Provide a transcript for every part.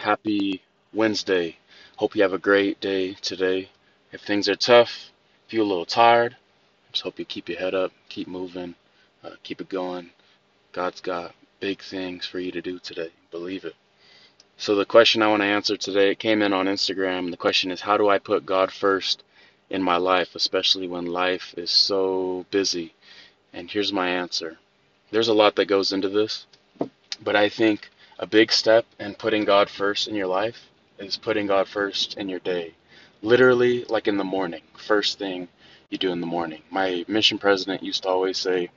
Happy Wednesday. Hope you have a great day today. If things are tough, feel a little tired, just hope you keep your head up, keep moving, uh, keep it going. God's got big things for you to do today. Believe it. So, the question I want to answer today, it came in on Instagram. The question is, how do I put God first in my life, especially when life is so busy? And here's my answer. There's a lot that goes into this, but I think a big step in putting God first in your life is putting God first in your day. Literally, like in the morning, first thing you do in the morning. My mission president used to always say,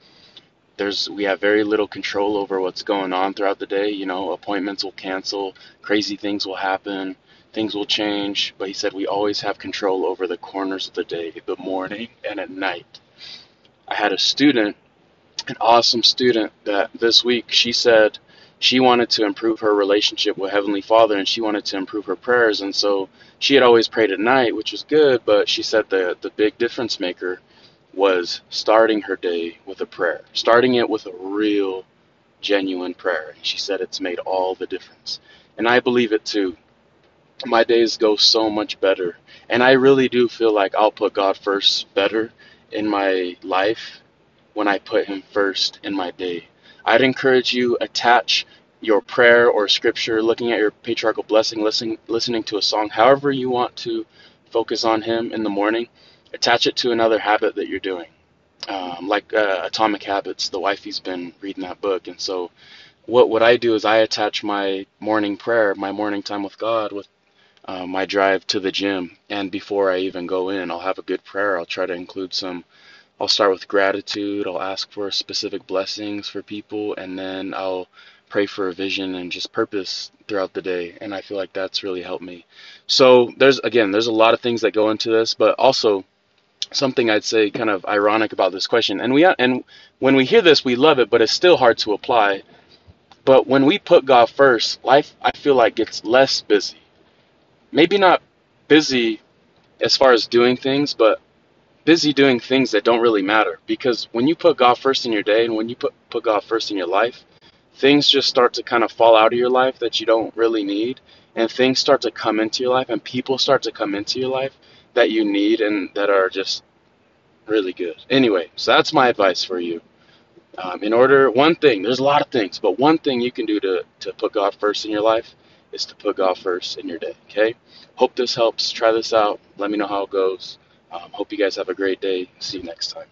there's we have very little control over what's going on throughout the day. You know, appointments will cancel, crazy things will happen, things will change. But he said we always have control over the corners of the day, the morning and at night. I had a student, an awesome student, that this week she said she wanted to improve her relationship with Heavenly Father and she wanted to improve her prayers. And so she had always prayed at night, which was good, but she said the, the big difference maker was starting her day with a prayer, starting it with a real, genuine prayer. And she said it's made all the difference. And I believe it too. My days go so much better. And I really do feel like I'll put God first better in my life when I put Him first in my day. I'd encourage you attach your prayer or scripture, looking at your patriarchal blessing, listening listening to a song, however you want to focus on Him in the morning. Attach it to another habit that you're doing, um, like uh, Atomic Habits. The wifey's been reading that book, and so what what I do is I attach my morning prayer, my morning time with God, with uh, my drive to the gym, and before I even go in, I'll have a good prayer. I'll try to include some I'll start with gratitude. I'll ask for specific blessings for people, and then I'll pray for a vision and just purpose throughout the day. And I feel like that's really helped me. So there's again, there's a lot of things that go into this, but also something I'd say kind of ironic about this question. And we and when we hear this, we love it, but it's still hard to apply. But when we put God first, life I feel like gets less busy. Maybe not busy as far as doing things, but busy doing things that don't really matter. Because when you put God first in your day and when you put, put God first in your life, things just start to kind of fall out of your life that you don't really need. And things start to come into your life and people start to come into your life that you need and that are just really good. Anyway, so that's my advice for you. Um, in order, one thing, there's a lot of things, but one thing you can do to, to put God first in your life is to put God first in your day. Okay? Hope this helps. Try this out. Let me know how it goes. Um, hope you guys have a great day. See you next time.